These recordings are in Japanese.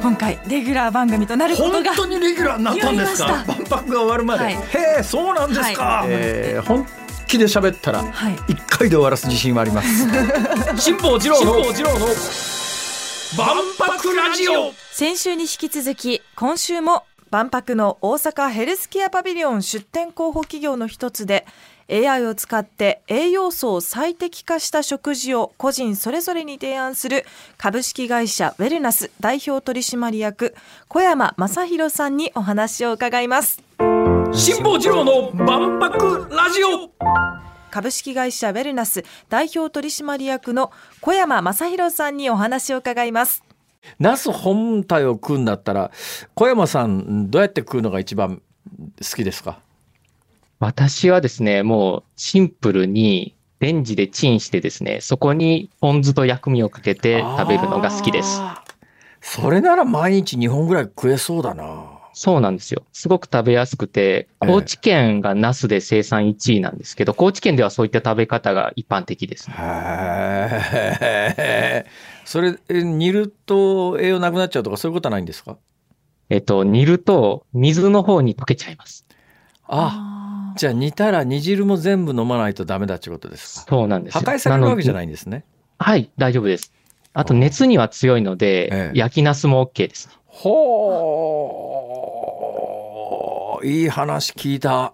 今回レギュラー番組となることが本当にレギュラーになったんですか？万博が終わるまで、はい。へえそうなんですか、はい。えー本気で喋ったらはい。一回で終わらす自信はあります。辛坊治郎の万博ラジオ。先週に引き続き今週も万博の大阪ヘルスケアパビリオン出展候補企業の一つで AI を使って栄養素を最適化した食事を個人それぞれに提案する株式会社ウェルナス代表取締役小山正弘さんにお話を伺います。辛坊治郎の万博ラジオ。株式会社ウェルナス代表取締役の小山正弘さんにお話を伺います。ナス本体を食うんだったら小山さんどうやって食うのが一番好きですか？私はですね、もうシンプルにレンジでチンしてですね、そこにポン酢と薬味をかけて食べるのが好きです。それなら毎日2本ぐらい食えそうだなそうなんですよ。すごく食べやすくて、ええ高知県がナスで生産1位なんですけど、高知県ではそういった食べ方が一般的です。へえ それえ煮ると栄養なくなっちゃうとかそういうことはないんですか？えっと、煮ると水の方に溶けちゃいます。あじゃあ煮たら煮汁も全部飲まないとダメだってことですか？そうなんですよ。破壊されるわけじゃいないんですねはい、大丈夫です。あと熱には強いので、ええ焼きナスも OK です。ほーいい話聞いた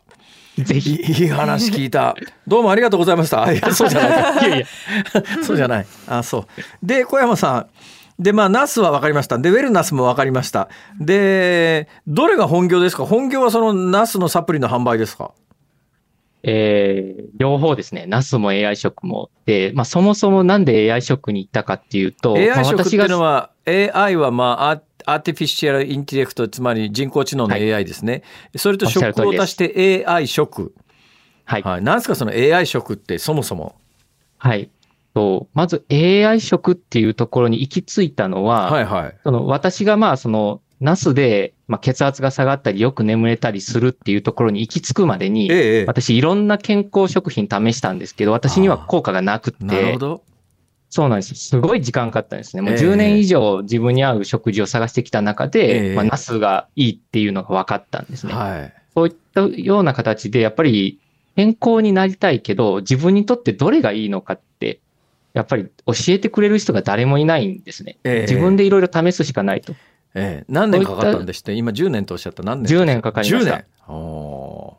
いぜひ。いいい話聞いた どうもありがとうございましたあ いやそうじゃないかいやいや、そうじゃない。あ、そう。で、小山さん。で、まあ、ナスは分かりました。で、ウェルナスも分かりました。で、どれが本業ですか？本業はそのナスのサプリの販売ですか？えー両方ですね。ナスも AI 食も。で、まあ、そもそもなんで AI 食に行ったかっていうと、ま ?AI あ食っていうのが、は、AI はまあ、アー artificial intellect、つまり人工知能のはい AI ですね。それとおっしゃる通り食を足して AI 食。はい。はい。なんですかその AI 食ってそもそも？はい。と、まず AI 食っていうところに行き着いたのは、はいはい。その私がまあその、ナスで、まあ、血圧が下がったり、よく眠れたりするっていうところに行き着くまでに、ええ。私いろんな健康食品試したんですけど、私には効果がなくて、なるほど。そうなんです。すごい時間かかったんですね。もうええ10年以上自分に合う食事を探してきた中で、ええまあ、ナスがいいっていうのが分かったんですね。はい。そういったような形で、やっぱり健康になりたいけど、自分にとってどれがいいのかって、やっぱり教えてくれる人が誰もいないんですね。ええ自分でいろいろ試すしかないと。ええ。何年かかったんでして今10年とおっしゃった何年10年かかりました10年。お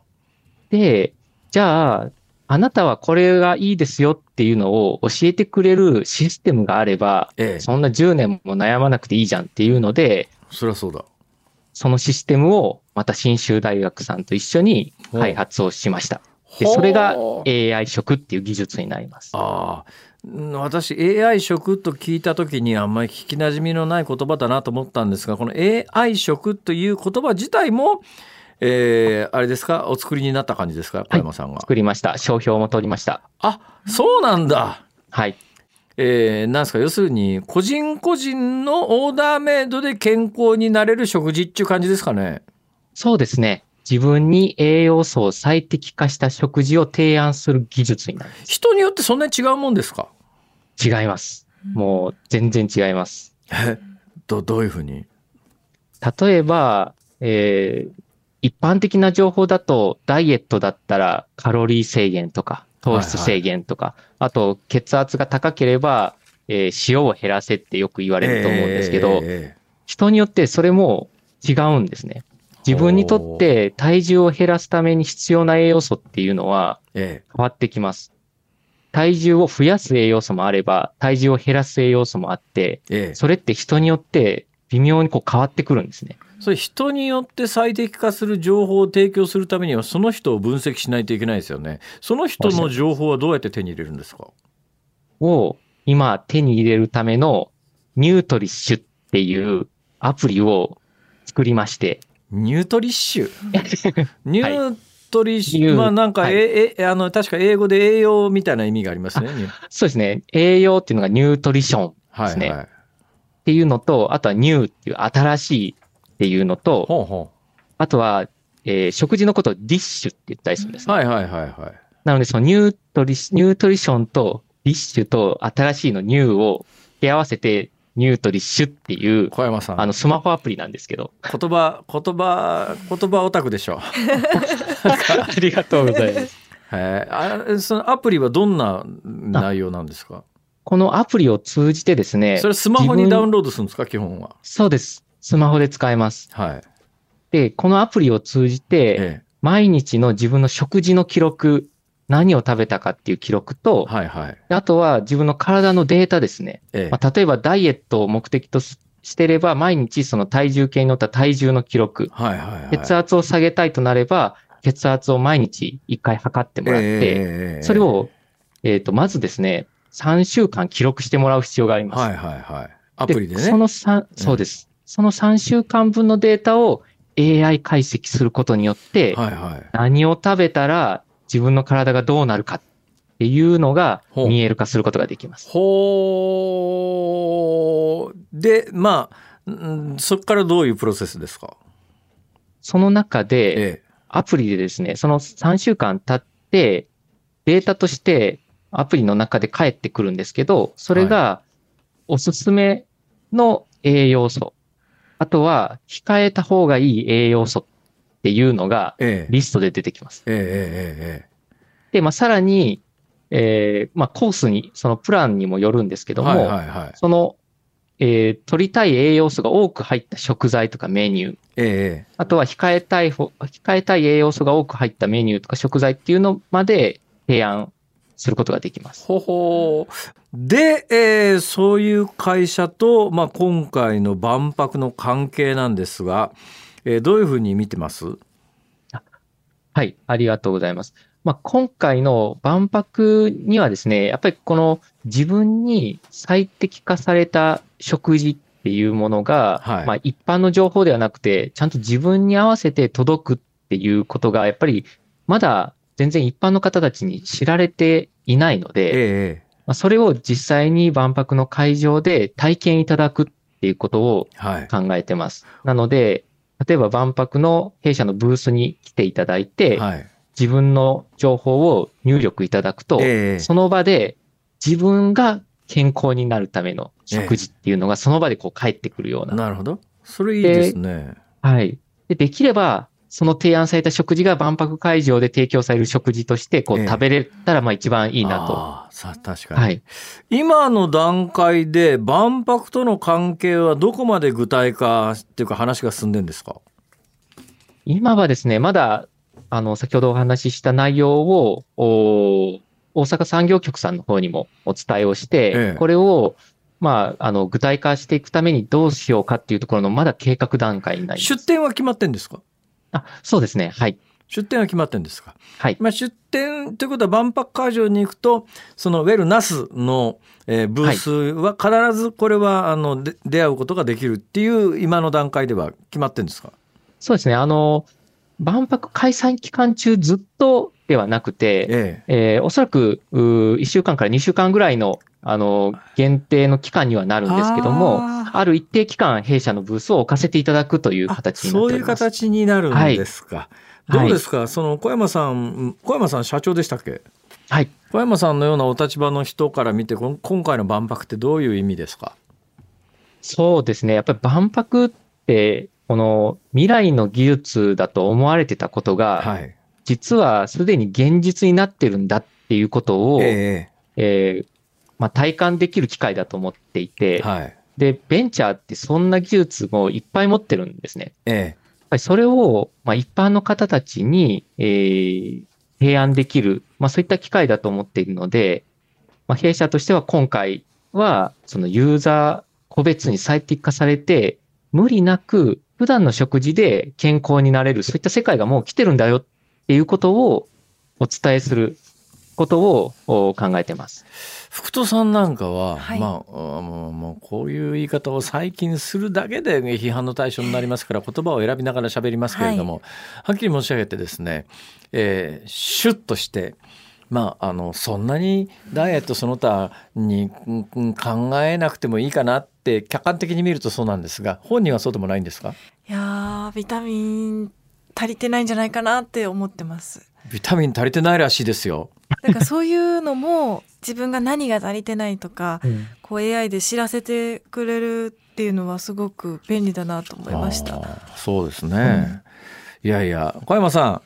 で、じゃあ、あなたはこれがいいですよっていうのを教えてくれるシステムがあれば、ーええ。そんな10年も悩まなくていいじゃんっていうので、そりゃそうだ。そのシステムをまた信州大学さんと一緒に開発をしました。で、それが AI 食っていう技術になります。ああうん私 AI 食と聞いた時にあんまり聞きなじみのない言葉だなと思ったんですがこの AI 食という言葉自体も、えーあれですか？お作りになった感じですか？小山さんが。作りました。商標も取りました。あそうなんだ。はい。えーなんですか？要するに個人個人のオーダーメイドで健康になれる食事っていう感じですかね？そうですね。自分に栄養素を最適化した食事を提案する技術になります。人によってそんなに違うもんですか？違います。もう全然違います。えどどういうふうに？例えば、えー一般的な情報だと、ダイエットだったらカロリー制限とか、糖質制限とか、あと血圧が高ければ、えー塩を減らせってよく言われると思うんですけど、え人によってそれも違うんですね。自分にとって体重を減らすために必要な栄養素っていうのはええ変わってきます。体重を増やす栄養素もあれば、体重を減らす栄養素もあって、それって人によって微妙にこう変わってくるんですね。それ人によって最適化する情報を提供するためにはその人を分析しないといけないですよね。その人の情報はどうやって手に入れるんですか？を今手に入れるためのニュートリッシュっていうアプリを作りまして、ニュートリッシュ？ニュートリッシュ、ニューまあなんか、はいええあの確か英語で栄養みたいな意味がありますね。そうですね。栄養っていうのが nutrition ですね。はいはい。っていうのと、あとは new っていう新しいっていうのと、ほうほあとは、えー食事のことを dish って言ったりするんですう。ね。はいはいはいはい。なので、その nutri、nutrition と dish と新しいの new を付け合わせて、ニュートリッシュっていう、小山さんあの、スマホアプリなんですけど。言葉言葉言葉オタクでしょありがとうございます。へえあそのアプリはどんな内容なんですか？このアプリを通じてですね、それスマホにダウンロードするんですか？基本はそうです。スマホで使えます。はいで、このアプリを通じて、え毎日の自分の食事の記録、何を食べたかっていう記録えと、はいはい。あとは自分の体のデータですね。ええ。まあ、例えばダイエットを目的とししてれば、毎日その体重計に乗った体重の記録、はいはいはい。血圧を下げたいとなれば、血圧を毎日一回測ってもらって、ええそれを、えっ、と、まずですね、3週間記録してもらう必要があります。はいはいはい。アプリでね。その3、そうです。その3週間分のデータを AI 解析することによって、はいはい。何を食べたら自分の体がどうなるかっていうのが見える化することができます。ほう。でまあうんそこからどういうプロセスですか？その中で、えアプリでですね、その3週間経って、データとしてアプリの中で返ってくるんですけど、それがおすすめの栄養素、あとは控えた方がいい栄養素っていうのがリストで出てきます。ええええで、まあ、さらに、えーまあ、コースに、そのプランにもよるんですけども、はいはいはい。その、えー取りたい栄養素が多く入った食材とかメニュー、ええあとは控えたい方、控えたい栄養素が多く入ったメニューとか食材っていうのまで提案することができます。ほほうで、えーそういう会社と、まあ、今回の万博の関係なんですが、えーどういうふうに見てます？はい、ありがとうございます。まあ、今回の万博にはですね、やっぱりこの自分に最適化された食事っていうものが、はいまあ、一般の情報ではなくて、ちゃんと自分に合わせて届くっていうことが、やっぱりまだ全然一般の方たちに知られていないので、えまあ、それを実際に万博の会場で体験いただくっていうことをえはい考えてます。なので、例えば万博の弊社のブースに来ていただいて、はい。自分の情報を入力いただくと、ええ。その場で自分が健康になるための食事っていうのがその場でこう返ってくるような。なるほど。それいいですね。はい。で、できれば、その提案された食事が万博会場で提供される食事として、こええう食べれたらまあ一番いいなと。ああさ確かに、はい。今の段階で万博との関係はどこまで具体化っていうか話が進んでんですか？今はですね、まだ、あの、先ほどお話しした内容を、お大阪産業局さんの方にもお伝えをして、ええこれを、まあ、あの、具体化していくためにどうしようかっていうところのまだ計画段階になります。出店は決まってんですか？あ、そうですね。はい。出店は決まってんですか？はい。まあ、出店ということは万博会場に行くとそのウェルナスの、えーブースは必ずこれはあので出会うことができるっていう今の段階では決まってんですか？そうですね。あの、万博開催期間中ずっとではなくて、ええーおそらく、う1週間から2週間ぐらいの、あの、限定の期間にはなるんですけども、あある一定期間弊社のブースを置かせていただくというあ形になっております。そういう形になるんですか、はい。どうですか、その小山さん小山さん社長でしたっけ？はい。小山さんのようなお立場の人から見て今回の万博ってどういう意味ですか？そうですね。やっぱり万博って、この未来の技術だと思われてたことが、はい。実はすでに現実になってるんだっていうことを、え。えーまあ、体感できる機会だと思っていて、えはいで、ベンチャーってそんな技術もいっぱい持ってるんですね。えやっぱりそれを、まあ、一般の方たちに、えー提案できる、まあ、そういった機会だと思っているので、まあ、弊社としては今回は、そのユーザー個別に最適化されて、無理なく普段の食事で健康になれる、そういった世界がもう来てるんだよっていうことをお伝えすることをお考えてます。福戸さんなんかは、はいまああもうもうこういう言い方を最近するだけで批判の対象になりますから言葉を選びながら喋りますけれども、はっきり申し上げてですね、えーシュッとしてまああのそんなにダイエットその他に考えなくてもいいかなって客観的に見るとそうなんですが本人はそうでもないんですか？いやービタミン足りてないんじゃないかなって思ってます。ビタミン足りてないらしいですよ。なんかそういうのも自分が何が足りてないとかうんこう AI で知らせてくれるっていうのはすごく便利だなと思いました。そうですね。いやいや、小山さん。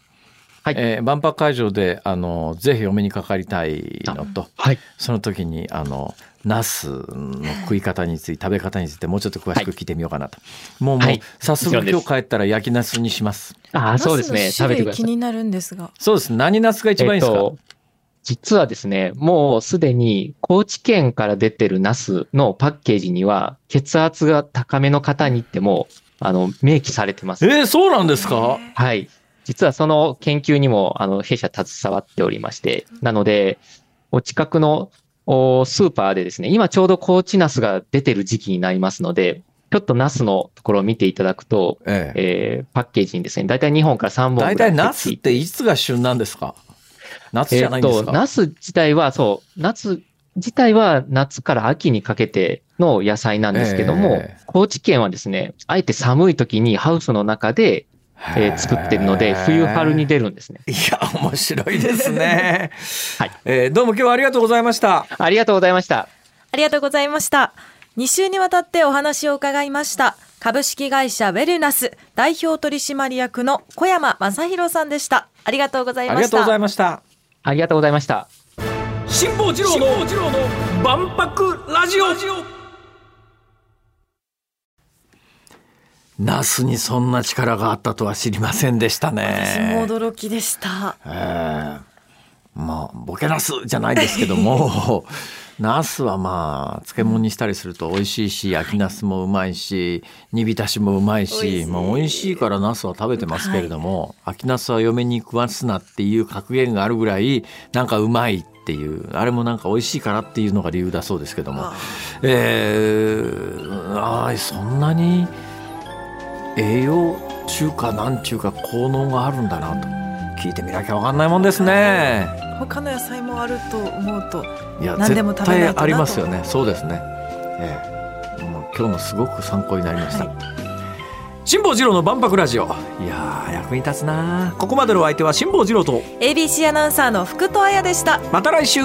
はいえー万博会場であのぜひお目にかかりたいのとはい。その時にあのナスの食い方について食べ方についてもうちょっと詳しく聞いてみようかなと、もうもう、はい早速今日帰ったら焼きナスにしますああ、そうですね。食べてください。気になるんですが。そうです何ナスが一番いいですか、えっと実はですね、もうすでに高知県から出てるナスのパッケージには、血圧が高めの方に行っても、あの、明記されてます。えー、そうなんですか？はい。実はその研究にも、あの、弊社携わっておりまして、なので、お近くのおスーパーでですね、今ちょうど高知ナスが出てる時期になりますので、ちょっとナスのところを見ていただくと、ええ。えーパッケージにですね、だいたい2本から3本ぐらい大体ナスっていつが旬なんですか？夏じゃないんですか、えっと、ナス自体は、そう、夏自体は夏から秋にかけての野菜なんですけども、ええ。高知県はですね、あえて寒い時にハウスの中で、えー作ってるので、冬春に出るんですね。いや面白いですね はいえーどうも今日はありがとうございましたありがとうございました。ありがとうございました。2週にわたってお話を伺いました。株式会社ウェルナス代表取締役の小山正弘さんでした。ありがとうございましたありがとうござい。ましたありがとうございました。辛坊治郎の万博ラジオナスにそんな力があったとは知りませんでした私ねも驚きでした。ええ。まあボケナスじゃないですけども。ナスはまあ漬物にしたりすると美味しいし焼きナスもうまいし煮浸しもうまいしまあ美味しいからナスは食べてますけれども、秋ナスは嫁に食わすなっていう格言があるぐらいなんかうまいっていうあれもなんか美味しいからっていうのが理由だそうですけども。あえー、あーそんなに栄養中華なんちゅうか効能があるんだなと聞いてみなきゃわかんないもんですね。他の野菜もあると思うと、いや何でも絶食べないとなと。対ありますよね。そうですね。ええ。もう今日のすごく参考になりました、は辛坊治郎の万博ラジオ。いやー役に立つな。ここまでのお相手は辛坊治郎と ABC アナウンサーの福戸彩でした。また来週